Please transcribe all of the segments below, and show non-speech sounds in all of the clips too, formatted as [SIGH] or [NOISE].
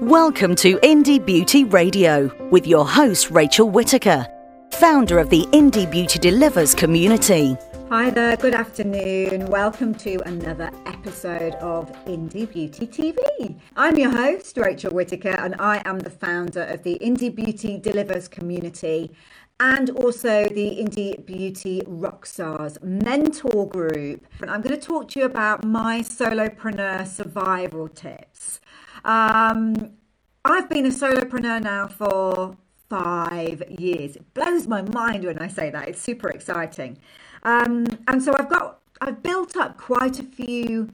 Welcome to Indie Beauty Radio with your host, Rachel Whitaker, founder of the Indie Beauty Delivers community. Hi there, good afternoon. Welcome to another episode of Indie Beauty TV. I'm your host, Rachel Whitaker, and I am the founder of the Indie Beauty Delivers community and also the Indie Beauty Rockstars mentor group. And I'm going to talk to you about my solopreneur survival tips. Um, I've been a solopreneur now for five years. It blows my mind when I say that. It's super exciting. Um, and so I've got, I've built up quite a few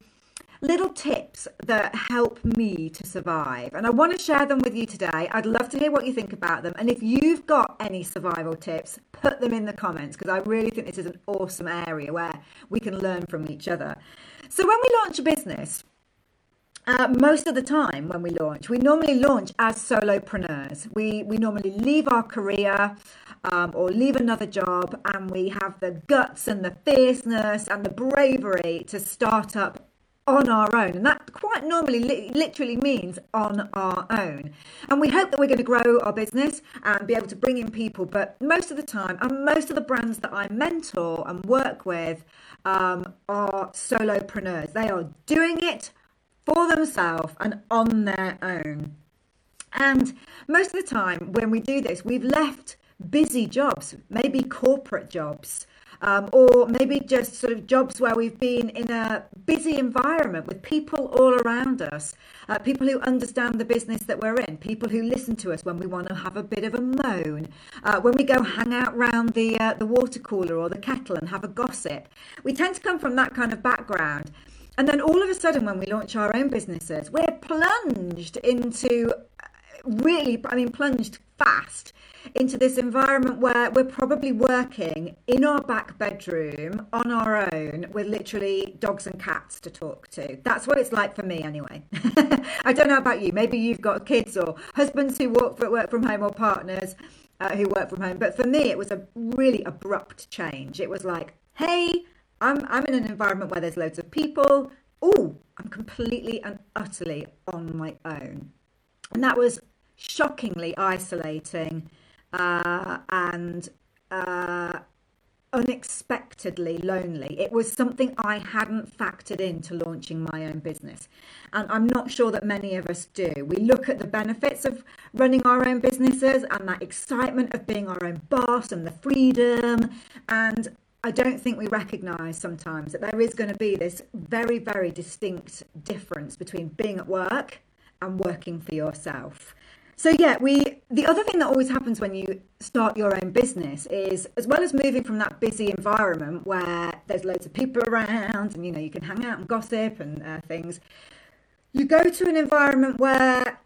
little tips that help me to survive. And I want to share them with you today. I'd love to hear what you think about them. And if you've got any survival tips, put them in the comments because I really think this is an awesome area where we can learn from each other. So when we launch a business, uh, most of the time when we launch, we normally launch as solopreneurs. We we normally leave our career um, or leave another job, and we have the guts and the fierceness and the bravery to start up on our own. And that quite normally li- literally means on our own. And we hope that we're going to grow our business and be able to bring in people. But most of the time, and most of the brands that I mentor and work with um, are solopreneurs. They are doing it for themselves and on their own. And most of the time, when we do this, we've left busy jobs, maybe corporate jobs, um, or maybe just sort of jobs where we've been in a busy environment with people all around us, uh, people who understand the business that we're in, people who listen to us when we want to have a bit of a moan, uh, when we go hang out round the uh, the water cooler or the kettle and have a gossip. We tend to come from that kind of background. And then all of a sudden, when we launch our own businesses, we're plunged into really, I mean, plunged fast into this environment where we're probably working in our back bedroom on our own with literally dogs and cats to talk to. That's what it's like for me, anyway. [LAUGHS] I don't know about you. Maybe you've got kids or husbands who work, work from home or partners uh, who work from home. But for me, it was a really abrupt change. It was like, hey, I'm, I'm in an environment where there's loads of people. Oh, I'm completely and utterly on my own. And that was shockingly isolating uh, and uh, unexpectedly lonely. It was something I hadn't factored into launching my own business. And I'm not sure that many of us do. We look at the benefits of running our own businesses and that excitement of being our own boss and the freedom. And I don't think we recognize sometimes that there is going to be this very, very distinct difference between being at work and working for yourself. So yeah, we the other thing that always happens when you start your own business is as well as moving from that busy environment where there's loads of people around and you know you can hang out and gossip and uh, things, you go to an environment where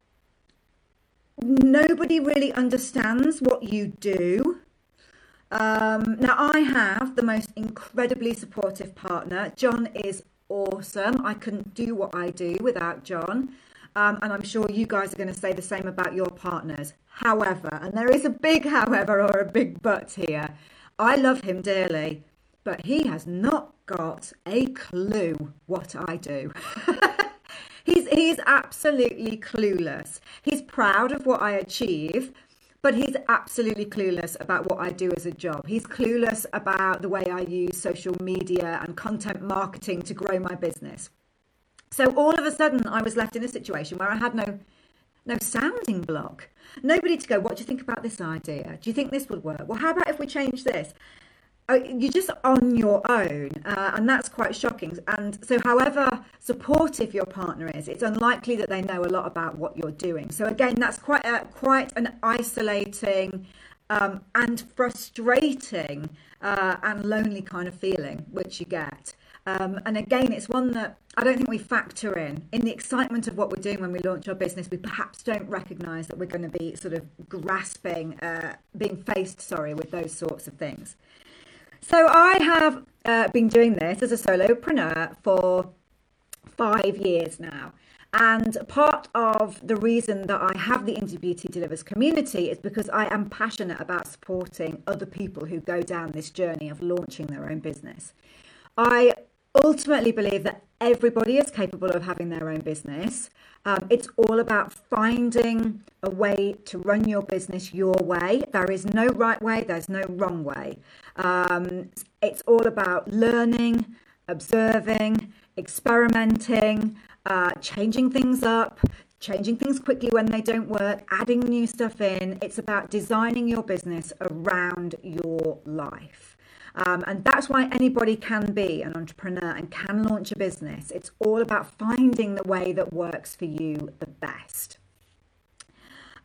nobody really understands what you do um, now, I have the most incredibly supportive partner. John is awesome. I couldn't do what I do without John. Um, and I'm sure you guys are going to say the same about your partners. However, and there is a big however or a big but here, I love him dearly, but he has not got a clue what I do. [LAUGHS] he's, he's absolutely clueless. He's proud of what I achieve but he's absolutely clueless about what I do as a job. He's clueless about the way I use social media and content marketing to grow my business. So all of a sudden, I was left in a situation where I had no no sounding block. Nobody to go, what do you think about this idea? Do you think this would work? Well, how about if we change this? Uh, you're just on your own, uh, and that's quite shocking. And so, however supportive your partner is, it's unlikely that they know a lot about what you're doing. So, again, that's quite a, quite an isolating um, and frustrating uh, and lonely kind of feeling which you get. Um, and again, it's one that I don't think we factor in. In the excitement of what we're doing when we launch our business, we perhaps don't recognise that we're going to be sort of grasping, uh, being faced, sorry, with those sorts of things. So I have uh, been doing this as a solopreneur for five years now. And part of the reason that I have the Indie Beauty Delivers community is because I am passionate about supporting other people who go down this journey of launching their own business. I ultimately believe that everybody is capable of having their own business. Um, it's all about finding a way to run your business your way. There is no right way, there's no wrong way. Um, it's all about learning, observing, experimenting, uh, changing things up, changing things quickly when they don't work, adding new stuff in. It's about designing your business around your life. Um, and that's why anybody can be an entrepreneur and can launch a business. It's all about finding the way that works for you the best.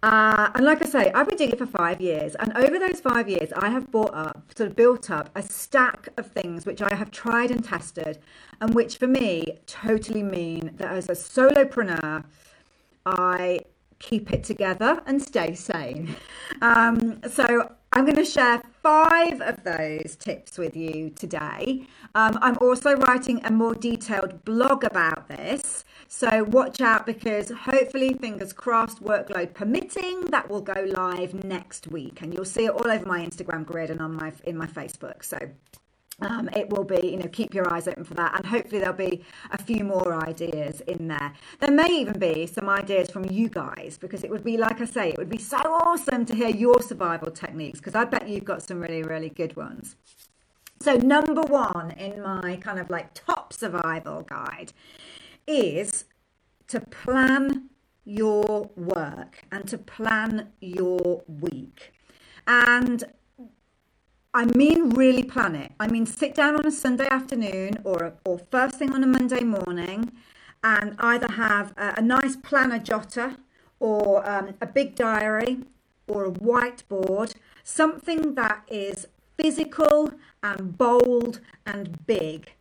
Uh, and like I say, I've been doing it for five years. And over those five years, I have bought up, sort of built up a stack of things which I have tried and tested, and which for me totally mean that as a solopreneur, I keep it together and stay sane. [LAUGHS] Um, so I'm going to share five of those tips with you today. Um, I'm also writing a more detailed blog about this. So watch out because hopefully, fingers crossed, workload permitting, that will go live next week. And you'll see it all over my Instagram grid and on my in my Facebook. So um, it will be, you know, keep your eyes open for that. And hopefully there'll be a few more ideas in there. There may even be some ideas from you guys because it would be, like I say, it would be so awesome to hear your survival techniques because I bet you've got some really, really good ones. So, number one in my kind of like top survival guide is to plan your work and to plan your week. And I mean, really plan it. I mean, sit down on a Sunday afternoon or, or first thing on a Monday morning and either have a, a nice planner jotter or um, a big diary or a whiteboard, something that is physical and bold and big.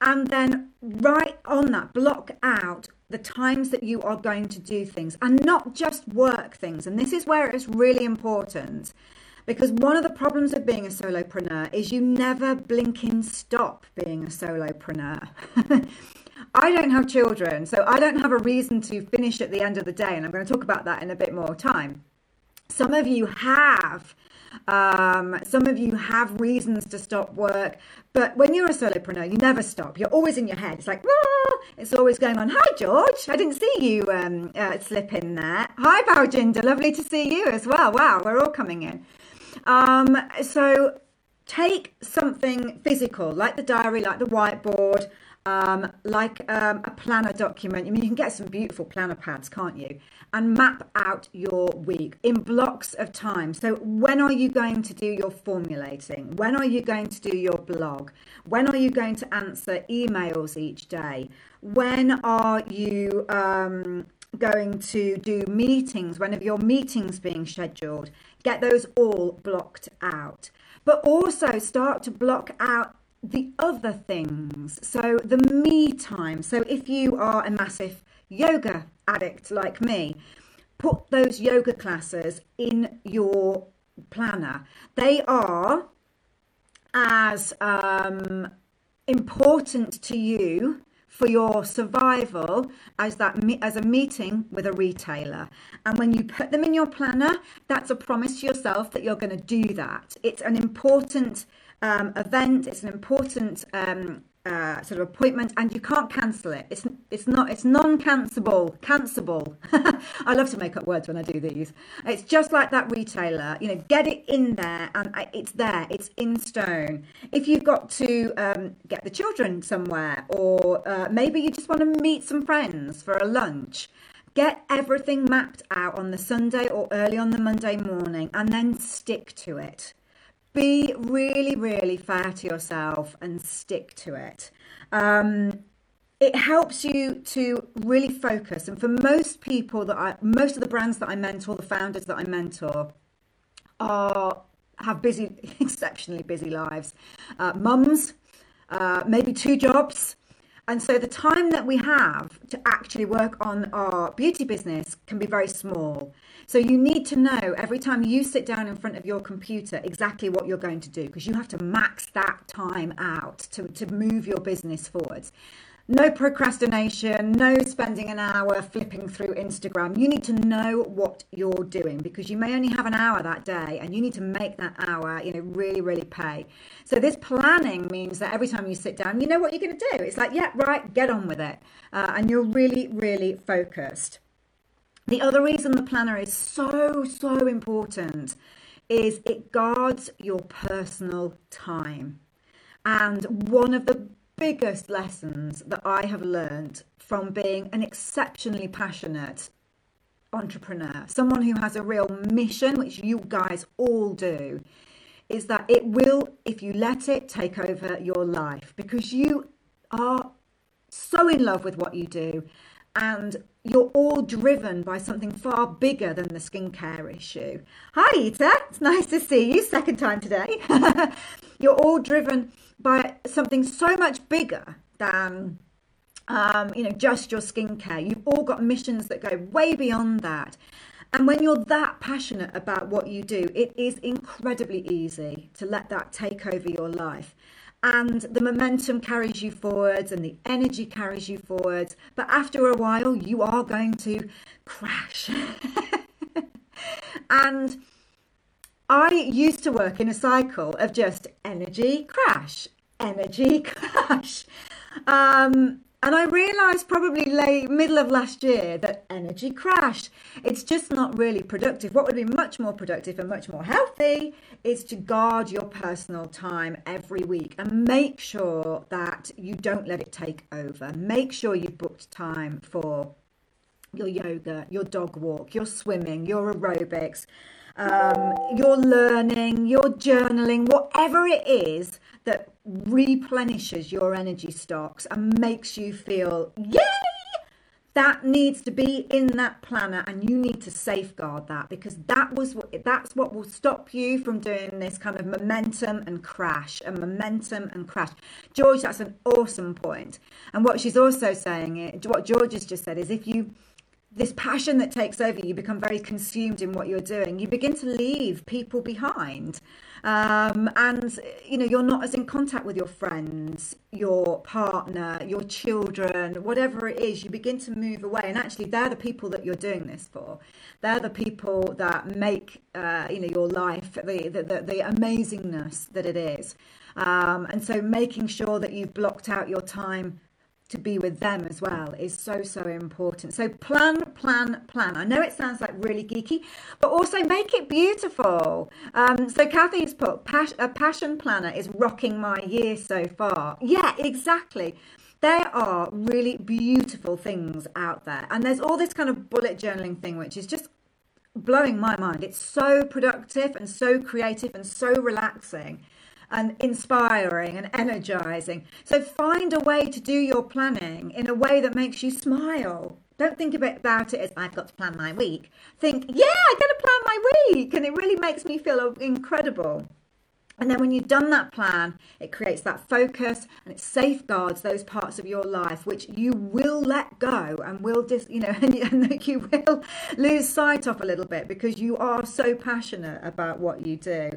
And then write on that, block out the times that you are going to do things and not just work things. And this is where it's really important because one of the problems of being a solopreneur is you never blinking stop being a solopreneur. [LAUGHS] I don't have children, so I don't have a reason to finish at the end of the day, and I'm going to talk about that in a bit more time. Some of you have. Um, some of you have reasons to stop work, but when you're a solopreneur, you never stop. You're always in your head. It's like, ah! it's always going on. Hi, George. I didn't see you um, uh, slip in there. Hi, Baujinder. Lovely to see you as well. Wow, we're all coming in. Um, so take something physical, like the diary, like the whiteboard, um, like um, a planner document. I mean, you can get some beautiful planner pads, can't you? And map out your week in blocks of time. So, when are you going to do your formulating? When are you going to do your blog? When are you going to answer emails each day? When are you um, going to do meetings? When are your meetings being scheduled? Get those all blocked out. But also start to block out the other things. So the me time. So if you are a massive yoga addict like me, put those yoga classes in your planner. They are as um, important to you for your survival as that as a meeting with a retailer. And when you put them in your planner, that's a promise to yourself that you're going to do that. It's an important um, event. It's an important um, uh, sort of appointment, and you can't cancel it. It's it's not it's non-cancelable. Cancelable. [LAUGHS] I love to make up words when I do these. It's just like that retailer. You know, get it in there, and it's there. It's in stone. If you've got to um, get the children somewhere, or uh, maybe you just want to meet some friends for a lunch. Get everything mapped out on the Sunday or early on the Monday morning and then stick to it be really, really fair to yourself and stick to it. Um, it helps you to really focus. And for most people that I, most of the brands that I mentor, the founders that I mentor, are have busy, [LAUGHS] exceptionally busy lives. Uh, mums, uh, maybe two jobs. And so the time that we have to actually work on our beauty business can be very small. So you need to know every time you sit down in front of your computer exactly what you're going to do because you have to max that time out to, to move your business forwards. no procrastination, no spending an hour flipping through Instagram. You need to know what you're doing because you may only have an hour that day and you need to make that hour, you know, really, really pay. So this planning means that every time you sit down, you know what you're going to do. It's like, yeah, right, get on with it. Uh, and you're really, really focused. The other reason the planner is so, so important is it guards your personal time. And one of the biggest lessons that I have learned from being an exceptionally passionate entrepreneur, someone who has a real mission, which you guys all do, is that it will, if you let it take over your life, because you are so in love with what you do and you're all driven by something far bigger than the skincare issue. Hi, Ita. It's nice to see you. Second time today. [LAUGHS] you're all driven by something so much bigger than um, you know just your skincare. You've all got missions that go way beyond that. And when you're that passionate about what you do, it is incredibly easy to let that take over your life. And the momentum carries you forwards and the energy carries you forwards. But after a while, you are going to crash. [LAUGHS] and I used to work in a cycle of just energy crash, energy [LAUGHS] crash. Um, and I realised probably late middle of last year that energy crashed. It's just not really productive. What would be much more productive and much more healthy is to guard your personal time every week and make sure that you don't let it take over. Make sure you've booked time for your yoga, your dog walk, your swimming, your aerobics, um, your learning, your journaling, whatever it is that replenishes your energy stocks and makes you feel, yay! That needs to be in that planner, and you need to safeguard that because that was what that's what will stop you from doing this kind of momentum and crash and momentum and crash. George, that's an awesome point. And what she's also saying, it what George has just said, is if you this passion that takes over you become very consumed in what you're doing you begin to leave people behind um, and you know you're not as in contact with your friends your partner your children whatever it is you begin to move away. And actually they're the people that you're doing this for. They're the people that make uh, you know your life the, the, the, the amazingness that it is. Um, and so making sure that you've blocked out your time to be with them as well is so so important. So plan plan plan. I know it sounds like really geeky but also make it beautiful. Um, so kathy's put a passion planner is rocking my year so far. Yeah exactly. There are really beautiful things out there and there's all this kind of bullet journaling thing which is just blowing my mind. It's so productive and so creative and so relaxing and inspiring and energizing. So find a way to do your planning in a way that makes you smile. Don't think about it as I've got to plan my week. Think, yeah, I got to plan my week. And it really makes me feel incredible. And then when you've done that plan, it creates that focus and it safeguards those parts of your life which you will let go and will just, you know, [LAUGHS] and, and [LAUGHS] you will lose sight of a little bit because you are so passionate about what you do.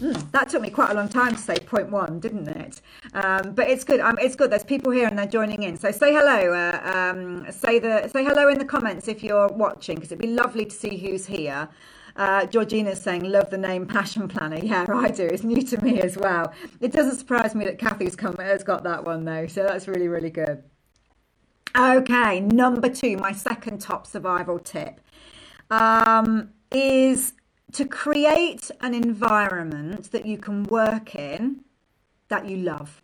Mm, that took me quite a long time to say point one, didn't it? Um, but it's good. Um, it's good. There's people here and they're joining in. So say hello. Uh, um, say the say hello in the comments if you're watching because it'd be lovely to see who's here. Uh, Georgina's saying, love the name Passion Planner. [LAUGHS] Yeah, I do. It's new to me as well. It doesn't surprise me that Kathy's come, has got that one though. So that's really, really good. Okay, number two, my second top survival tip um, is to create an environment that you can work in that you love,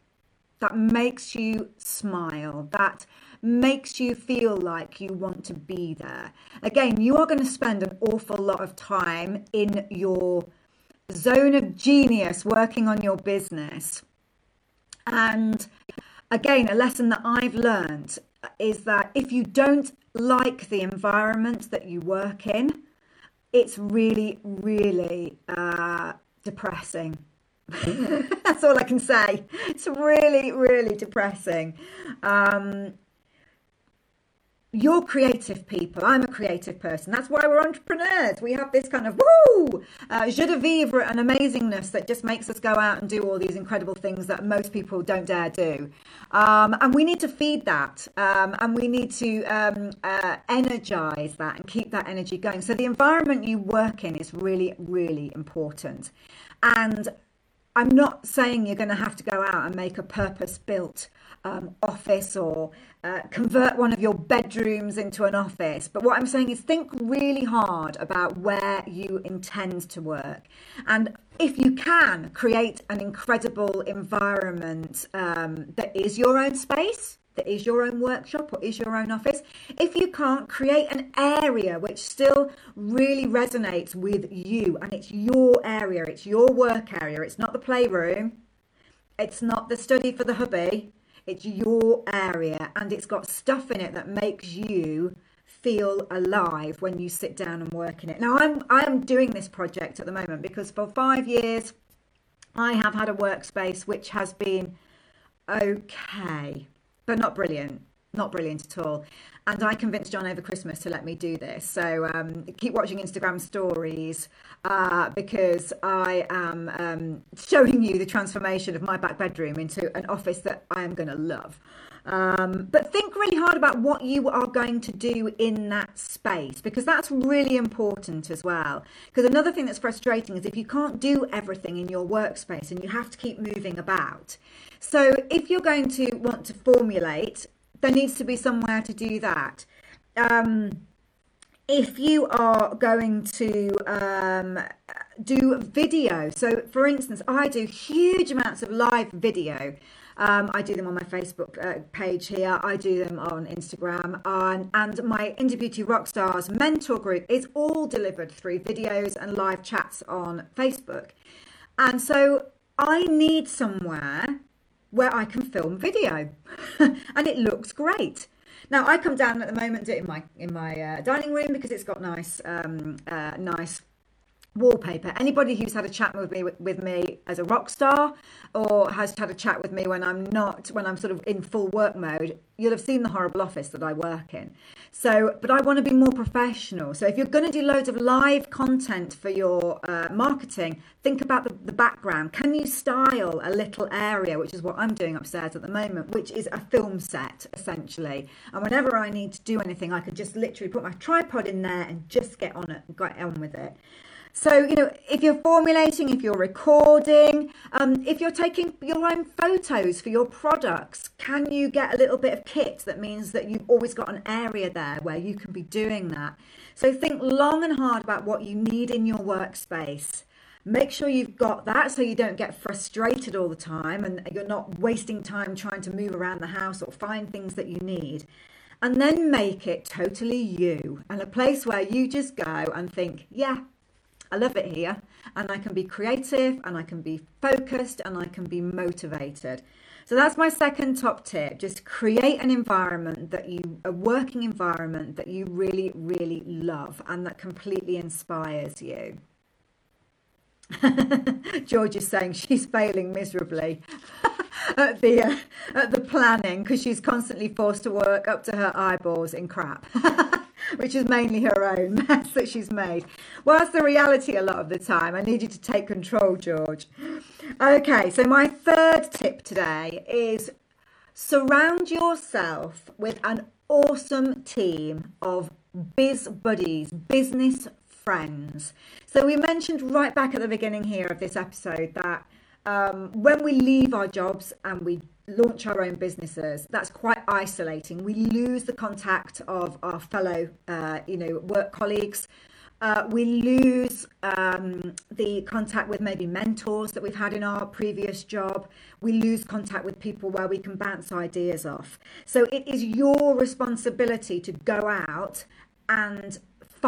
that makes you smile, that makes you feel like you want to be there. Again, you are going to spend an awful lot of time in your zone of genius working on your business. And again, a lesson that I've learned is that if you don't like the environment that you work in, it's really, really uh, depressing. [LAUGHS] That's all I can say. It's really, really depressing. Um, you're creative people. I'm a creative person. That's why we're entrepreneurs. We have this kind of woo, uh, joie de vivre and amazingness that just makes us go out and do all these incredible things that most people don't dare do. Um, and we need to feed that, um, and we need to um, uh, energize that and keep that energy going. So the environment you work in is really, really important. And I'm not saying you're going to have to go out and make a purpose built um, office or uh, convert one of your bedrooms into an office. But what I'm saying is think really hard about where you intend to work. And if you can, create an incredible environment um, that is your own space that is your own workshop or is your own office. If you can't, create an area which still really resonates with you and it's your area, it's your work area, it's not the playroom, it's not the study for the hubby, it's your area and it's got stuff in it that makes you feel alive when you sit down and work in it. Now I'm I'm doing this project at the moment because for 5 years I have had a workspace which has been okay, but not brilliant not brilliant at all. And I convinced John over Christmas to let me do this. So um, keep watching Instagram stories uh, because I am um, showing you the transformation of my back bedroom into an office that I am going to love. Um, but think really hard about what you are going to do in that space because that's really important as well. Because another thing that's frustrating is if you can't do everything in your workspace and you have to keep moving about. So if you're going to want to formulate there needs to be somewhere to do that. Um, if you are going to um, do video, so for instance, I do huge amounts of live video. Um, I do them on my Facebook uh, page here. I do them on Instagram, and, and my Indie Beauty Rockstars mentor group is all delivered through videos and live chats on Facebook. And so I need somewhere where I can film video, [LAUGHS] and it looks great. Now I come down at the moment do it in my in my uh, dining room because it's got nice um, uh, nice wallpaper. Anybody who's had a chat with me with me as a rock star, or has had a chat with me when I'm not when I'm sort of in full work mode, you'll have seen the horrible office that I work in. So, but I want to be more professional. So, if you're going to do loads of live content for your uh, marketing, think about the, the background. Can you style a little area, which is what I'm doing upstairs at the moment, which is a film set essentially. And whenever I need to do anything, I can just literally put my tripod in there and just get on it, get on with it. So, you know, if you're formulating, if you're recording, um, if you're taking your own photos for your products, can you get a little bit of kit that means that you've always got an area there where you can be doing that? So, think long and hard about what you need in your workspace. Make sure you've got that so you don't get frustrated all the time and you're not wasting time trying to move around the house or find things that you need and then make it totally you and a place where you just go and think, yeah, I love it here, and I can be creative, and I can be focused, and I can be motivated. So that's my second top tip. Just create an environment that you, a working environment that you really, really love and that completely inspires you. [LAUGHS] George is saying she's failing miserably [LAUGHS] at the uh, at the planning because she's constantly forced to work up to her eyeballs in crap. [LAUGHS] which is mainly her own mess that she's made. Well, that's the reality a lot of the time. I need you to take control, George. Okay, so my third tip today is surround yourself with an awesome team of biz buddies, business friends. So we mentioned right back at the beginning here of this episode that um, when we leave our jobs and we launch our own businesses, that's quite isolating. We lose the contact of our fellow, uh, you know, work colleagues. Uh, we lose um, the contact with maybe mentors that we've had in our previous job. We lose contact with people where we can bounce ideas off. So it is your responsibility to go out and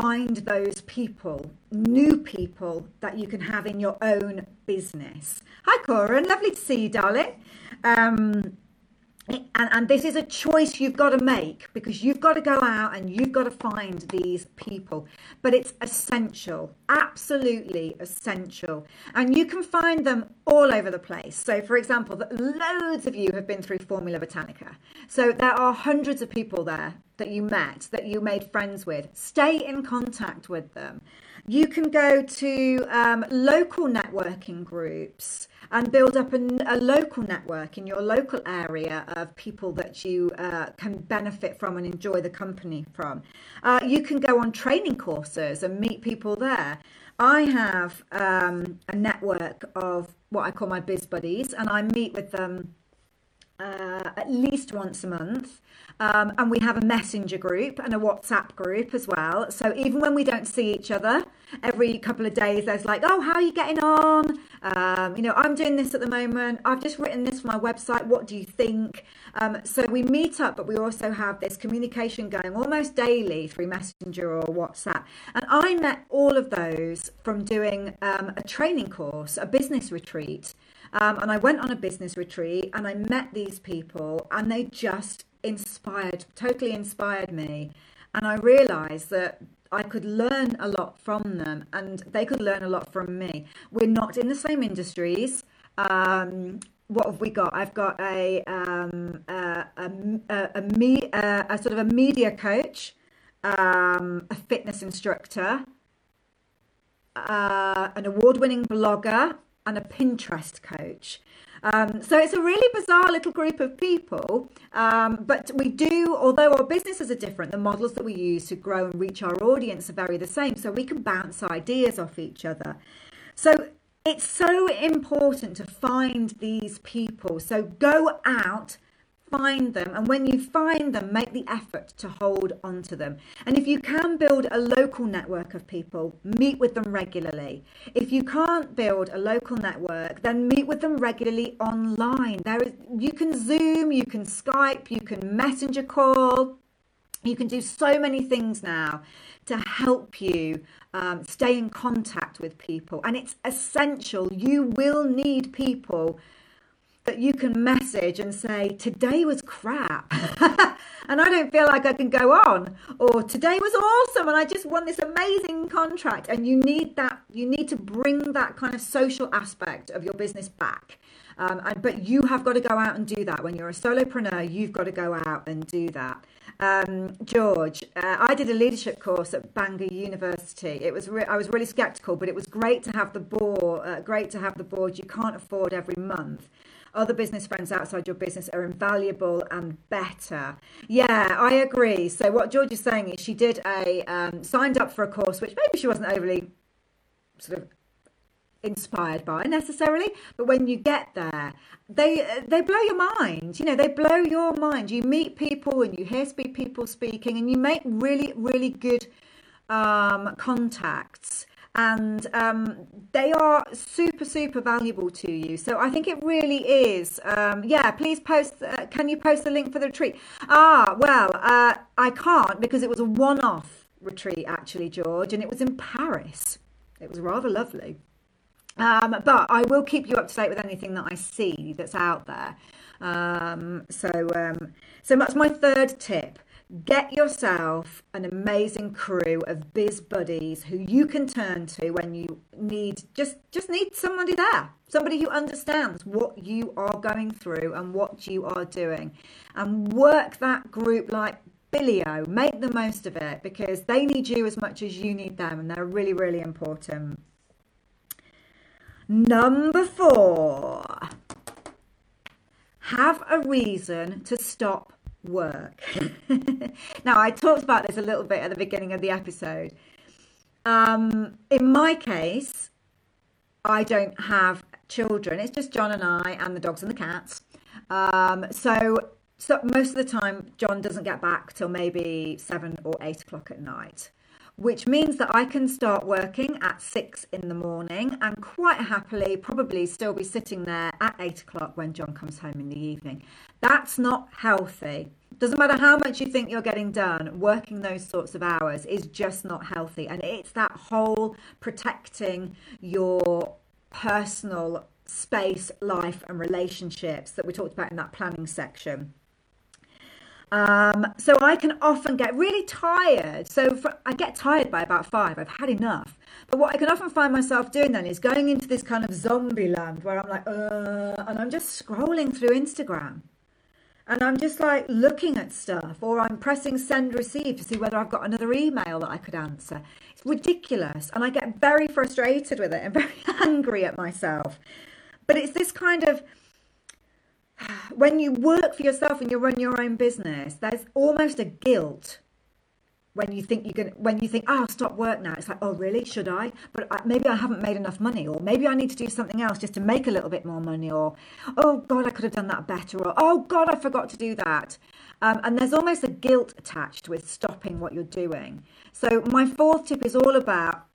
find those people, new people that you can have in your own business. Hi, Cora, and lovely to see you, darling. Um, and, and this is a choice you've got to make because you've got to go out and you've got to find these people. But it's essential, absolutely essential. And you can find them all over the place. So, for example, loads of you have been through Formula Botanica. So, there are hundreds of people there that you met, that you made friends with, stay in contact with them. You can go to um, local networking groups and build up a, a, local network in your local area of people that you uh, can benefit from and enjoy the company from. Uh, you can go on training courses and meet people there. I have um, a network of what I call my biz buddies, and I meet with them uh, at least once a month. Um, and we have a messenger group and a WhatsApp group as well. So even when we don't see each other, every couple of days there's like, oh, how are you getting on? Um, you know, I'm doing this at the moment. I've just written this for my website. What do you think? Um, so we meet up, but we also have this communication going almost daily through Messenger or WhatsApp. And I met all of those from doing um, a training course, a business retreat. Um, and I went on a business retreat and I met these people, and they just inspired, totally inspired me. And I realized that I could learn a lot from them and they could learn a lot from me. We're not in the same industries. Um, what have we got? I've got a um, a, a, a, a, me, a, a, sort of a media coach, um, a fitness instructor, uh, an award-winning blogger, and a Pinterest coach. Um, so it's a really bizarre little group of people. Um, but we do, although our businesses are different, the models that we use to grow and reach our audience are very the same. So we can bounce ideas off each other. So it's so important to find these people. So go out find them and when you find them make the effort to hold on to them. And if you can build a local network of people meet with them regularly. If you can't build a local network then meet with them regularly online. There is you can zoom you can skype you can messenger call. You can do so many things now to help you um, stay in contact with people. And it's essential. You will need people that you can message and say, Today was crap. [LAUGHS] and I don't feel like I can go on. Or today was awesome and I just won this amazing contract. And you need that, you need to bring that kind of social aspect of your business back. Um, and, but you have got to go out and do that. When you're a solopreneur, you've got to go out and do that. Um, George, uh, I did a leadership course at Bangor University. It was re- I was really skeptical, but it was great to have the board. Uh, great to have the board. You can't afford every month other business friends outside your business are invaluable and better. Yeah, I agree. So what George is saying is she did a um, signed up for a course which maybe she wasn't overly sort of inspired by necessarily but when you get there they they blow your mind you know they blow your mind you meet people and you hear speak people speaking and you make really really good um, contacts and um, they are super super valuable to you. So i think it really is um, yeah please post uh, can you post the link for the retreat? Ah well uh, i can't because it was a one-off retreat actually george and it was in paris. It was rather lovely. Um, but i will keep you up to date with anything that i see that's out there. Um, so um, so that's my third tip Get yourself an amazing crew of biz buddies who you can turn to when you need just just need somebody there, somebody who understands what you are going through and what you are doing, and work that group like Billio. Make the most of it because they need you as much as you need them, and they're really really important. Number four. Have a reason to stop work. [LAUGHS] now, I talked about this a little bit at the beginning of the episode. Um, in my case, I don't have children. It's just John and I and the dogs and the cats. Um, so, so most of the time, John doesn't get back till maybe seven or eight o'clock at night which means that I can start working at six in the morning and quite happily probably still be sitting there at eight o'clock when John comes home in the evening. That's not healthy. Doesn't matter how much you think you're getting done, working those sorts of hours is just not healthy. And it's that whole protecting your personal space, life, and relationships that we talked about in that planning section. Um, so I can often get really tired. So for, I get tired by about five. I've had enough. But what I can often find myself doing then is going into this kind of zombie land where I'm like, uh, and I'm just scrolling through Instagram. and I'm just like looking at stuff, or I'm pressing send receive to see whether I've got another email that I could answer. It's ridiculous, and I get very frustrated with it and [LAUGHS] very angry at myself. But it's this kind of when you work for yourself and you run your own business, there's almost a guilt when you think going to, when you think, oh, I'll stop work now. It's like, oh, really? Should I? But maybe I haven't made enough money, or maybe I need to do something else just to make a little bit more money, or oh, God, I could have done that better, or oh, God, I forgot to do that. Um, and there's almost a guilt attached with stopping what you're doing. So, my fourth tip is all about,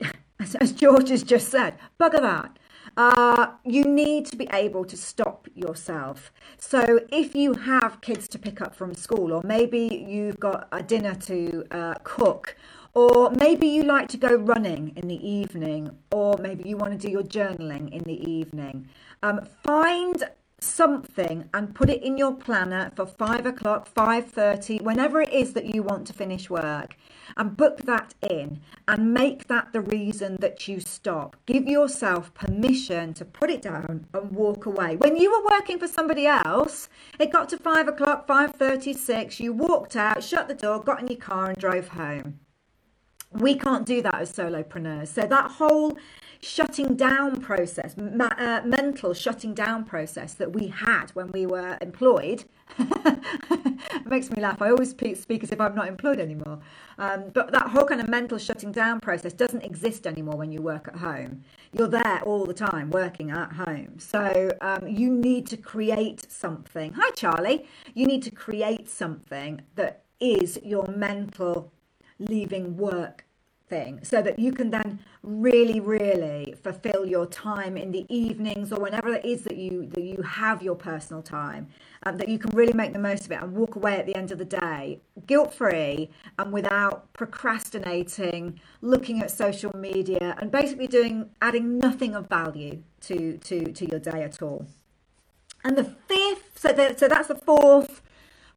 [LAUGHS] as George has just said, bugger that. Uh, you need to be able to stop yourself. So, if you have kids to pick up from school, or maybe you've got a dinner to uh, cook, or maybe you like to go running in the evening, or maybe you want to do your journaling in the evening, um, find something and put it in your planner for five o'clock, five thirty, whenever it is that you want to finish work and book that in and make that the reason that you stop. Give yourself permission to put it down and walk away. When you were working for somebody else, it got to five o'clock, five thirty-six. You walked out, shut the door, got in your car, and drove home. We can't do that as solopreneurs. So that whole shutting down process, ma- uh, mental shutting down process that we had when we were employed. [LAUGHS] makes me laugh. I always speak as if I'm not employed anymore. Um, but that whole kind of mental shutting down process doesn't exist anymore when you work at home. You're there all the time working at home. So um, you need to create something. Hi, Charlie. You need to create something that is your mental leaving work thing so that you can then really really fulfill your time in the evenings or whenever it is that you that you have your personal time um, that you can really make the most of it and walk away at the end of the day guilt free and without procrastinating looking at social media and basically doing adding nothing of value to to to your day at all. And the fifth so, the, so that's the fourth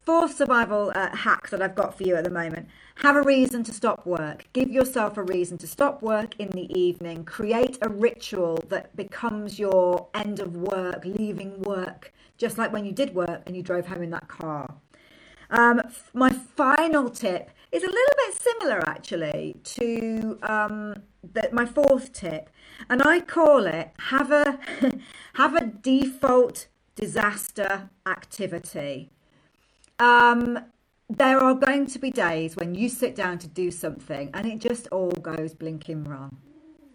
fourth survival uh, hack that I've got for you at the moment have a reason to stop work. Give yourself a reason to stop work in the evening. Create a ritual that becomes your end of work, leaving work, just like when you did work and you drove home in that car. Um, my final tip is a little bit similar actually to um, the, my fourth tip, and I call it have a [LAUGHS] have a default disaster activity. Um, there are going to be days when you sit down to do something and it just all goes blinking wrong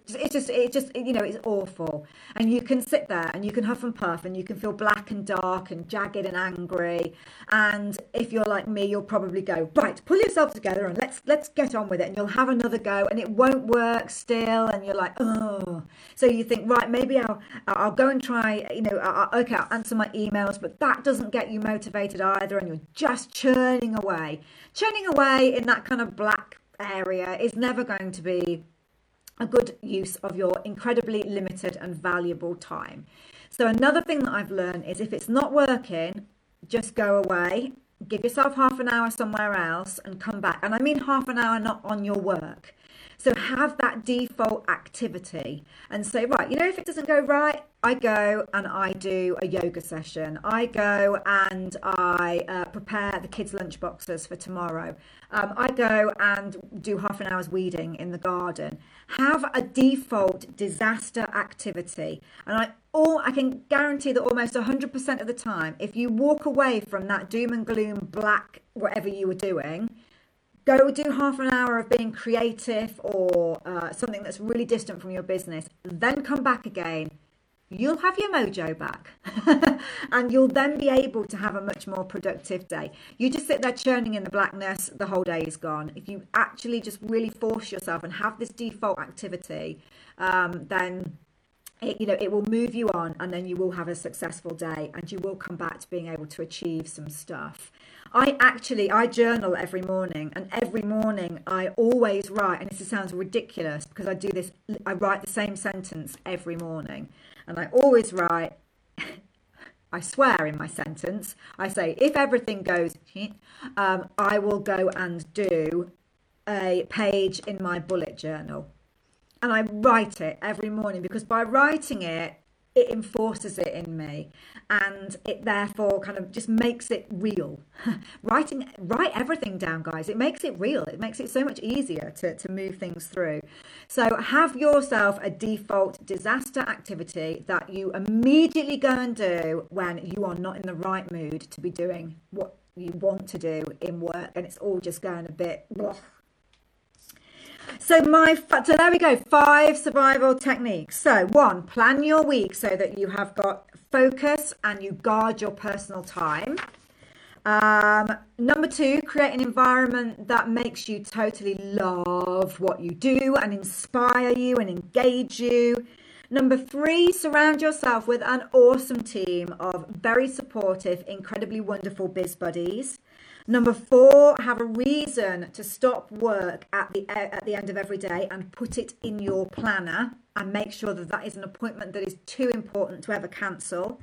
it's just it just you know it's awful. And you can sit there and you can huff and puff and you can feel black and dark and jagged and angry. And if you're like me you'll probably go right pull yourself together and let's let's get on with it. And you'll have another go and it won't work still and you're like oh so you think right maybe i'll i'll go and try you know I'll, okay i'll answer my emails. But that doesn't get you motivated either and you're just churning away. Churning away in that kind of black area is never going to be a good use of your incredibly limited and valuable time. So, another thing that I've learned is if it's not working, just go away, give yourself half an hour somewhere else, and come back. And I mean half an hour not on your work. So, have that default activity and say, right, you know, if it doesn't go right, I go and I do a yoga session. I go and I uh, prepare the kids' lunch boxes for tomorrow. Um, I go and do half an hour's weeding in the garden. Have a default disaster activity. And I all I can guarantee that almost 100% of the time, if you walk away from that doom and gloom, black, whatever you were doing, go do half an hour of being creative or uh, something that's really distant from your business, then come back again you'll have your mojo back [LAUGHS] and you'll then be able to have a much more productive day. You just sit there churning in the blackness, the whole day is gone. If you actually just really force yourself and have this default activity, um, then it, you know it will move you on and then you will have a successful day and you will come back to being able to achieve some stuff. I actually I journal every morning and every morning I always write and this sounds ridiculous because I do this I write the same sentence every morning and I always write, [LAUGHS] I swear in my sentence, I say, if everything goes, um, I will go and do a page in my bullet journal. And I write it every morning because by writing it, it enforces it in me and it therefore kind of just makes it real. [LAUGHS] Writing write everything down guys. It makes it real. It makes it so much easier to, to move things through. So have yourself a default disaster activity that you immediately go and do when you are not in the right mood to be doing what you want to do in work and it's all just going a bit blah. So my so there we go. Five survival techniques. So one, plan your week so that you have got focus and you guard your personal time. Um, number two, create an environment that makes you totally love what you do and inspire you and engage you. Number three, surround yourself with an awesome team of very supportive, incredibly wonderful biz buddies. Number four, have a reason to stop work at the at the end of every day and put it in your planner and make sure that that is an appointment that is too important to ever cancel.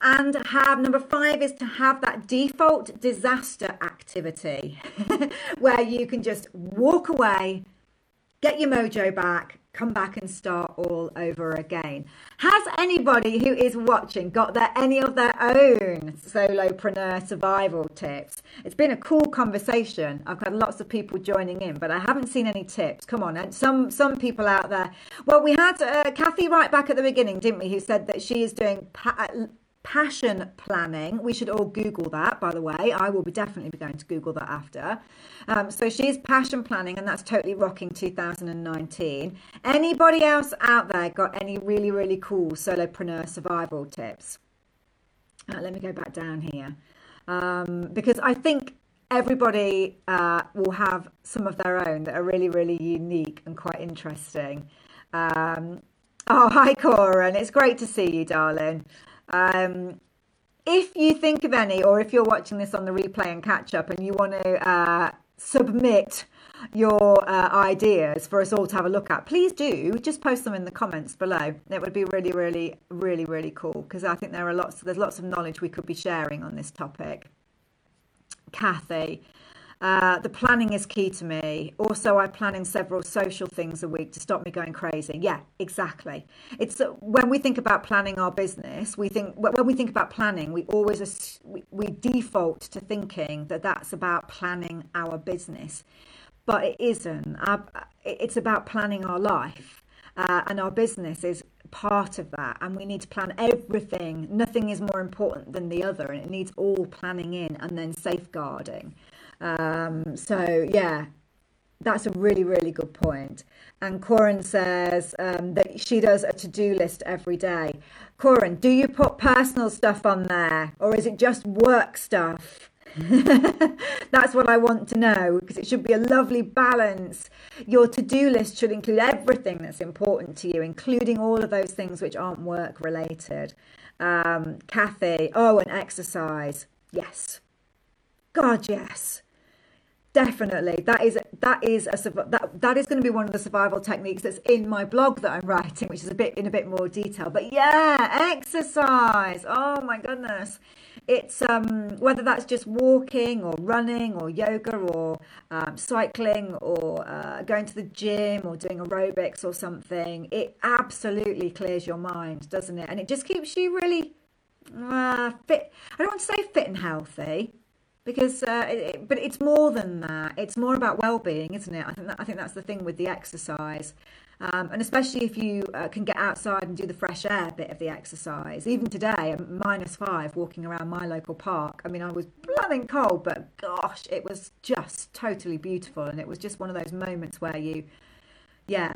And have number five is to have that default disaster activity [LAUGHS] where you can just walk away, get your mojo back, come back and start all over again. Has anybody who is watching got their any of their own solopreneur survival tips? It's been a cool conversation. I've had lots of people joining in, but I haven't seen any tips. Come on, and some some people out there. Well, we had uh, Kathy right back at the beginning, didn't we? Who said that she is doing pa- passion planning. We should all Google that, by the way. I will be definitely be going to Google that after. Um, so she's passion planning, and that's totally rocking 2019. Anybody else out there got any really, really cool solopreneur survival tips? Uh, let me go back down here um, because I think everybody uh, will have some of their own that are really, really unique and quite interesting. Um, oh, hi, Cora, and it's great to see you, darling. Um, if you think of any, or if you're watching this on the replay and catch up and you want to uh, submit your uh, ideas for us all to have a look at, please do just post them in the comments below. It would be really, really, really, really cool because I think there are lots, there's lots of knowledge we could be sharing on this topic. Kathy, uh, the planning is key to me. Also, I plan in several social things a week to stop me going crazy. Yeah, exactly. It's uh, when we think about planning our business, we think when we think about planning, we always we, we default to thinking that that's about planning our business, but it isn't. Our, it's about planning our life, uh, and our business is part of that and we need to plan everything nothing is more important than the other and it needs all planning in and then safeguarding um, so yeah, that's a really, really good point. And Corin says um, that she does a to do list every day. Corin, do you put personal stuff on there or is it just work stuff? [LAUGHS] That's what I want to know because it should be a lovely balance. Your to do list should include everything that's important to you, including all of those things which aren't work related. Um, Kathy, oh, and exercise. Yes. God, yes. Definitely, that is that is a that that is going to be one of the survival techniques that's in my blog that I'm writing, which is a bit in a bit more detail. But yeah, exercise. Oh my goodness, it's um, whether that's just walking or running or yoga or um, cycling or uh, going to the gym or doing aerobics or something. It absolutely clears your mind, doesn't it? And it just keeps you really uh, fit. I don't want to say fit and healthy because uh, it, but it's more than that. It's more about well-being isn't it? I think that, i think that's the thing with the exercise. Um, and especially if you uh, can get outside and do the fresh air bit of the exercise. Even today minus five walking around my local park. I mean i was blooming cold but gosh it was just totally beautiful. And it was just one of those moments where you yeah,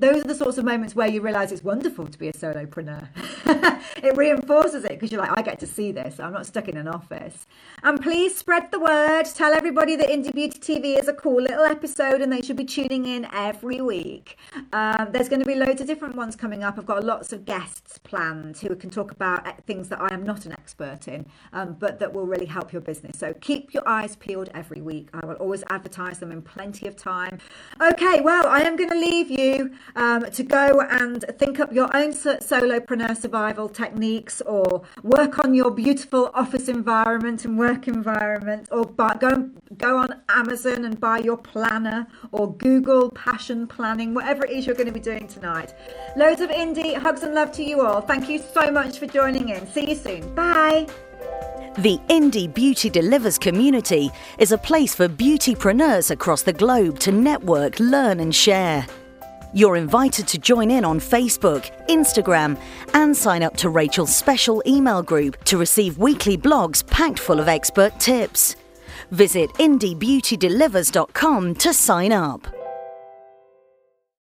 those are the sorts of moments where you realize it's wonderful to be a solopreneur. [LAUGHS] it reinforces it because you're like, I get to see this. I'm not stuck in an office. And please spread the word. Tell everybody that Indie Beauty TV is a cool little episode and they should be tuning in every week. Um, there's going to be loads of different ones coming up. I've got lots of guests planned who can talk about uh, things that I am not an expert in, um, but that will really help your business. So keep your eyes peeled every week. I will always advertise them in plenty of time. Okay, well, I am going to leave you um, to go and think up your own solopreneur survival techniques or work on your beautiful office environment and work environment or buy, go go on Amazon and buy your planner or Google passion planning, whatever it is you're going to be doing tonight. Loads of indie hugs and love to you all. Thank you so much for joining in. See you soon. Bye. The Indie Beauty Delivers community is a place for beautypreneurs across the globe to network, learn, and share. You're invited to join in on Facebook, Instagram, and sign up to Rachel's special email group to receive weekly blogs packed full of expert tips. Visit indiebeautydelivers.com to sign up.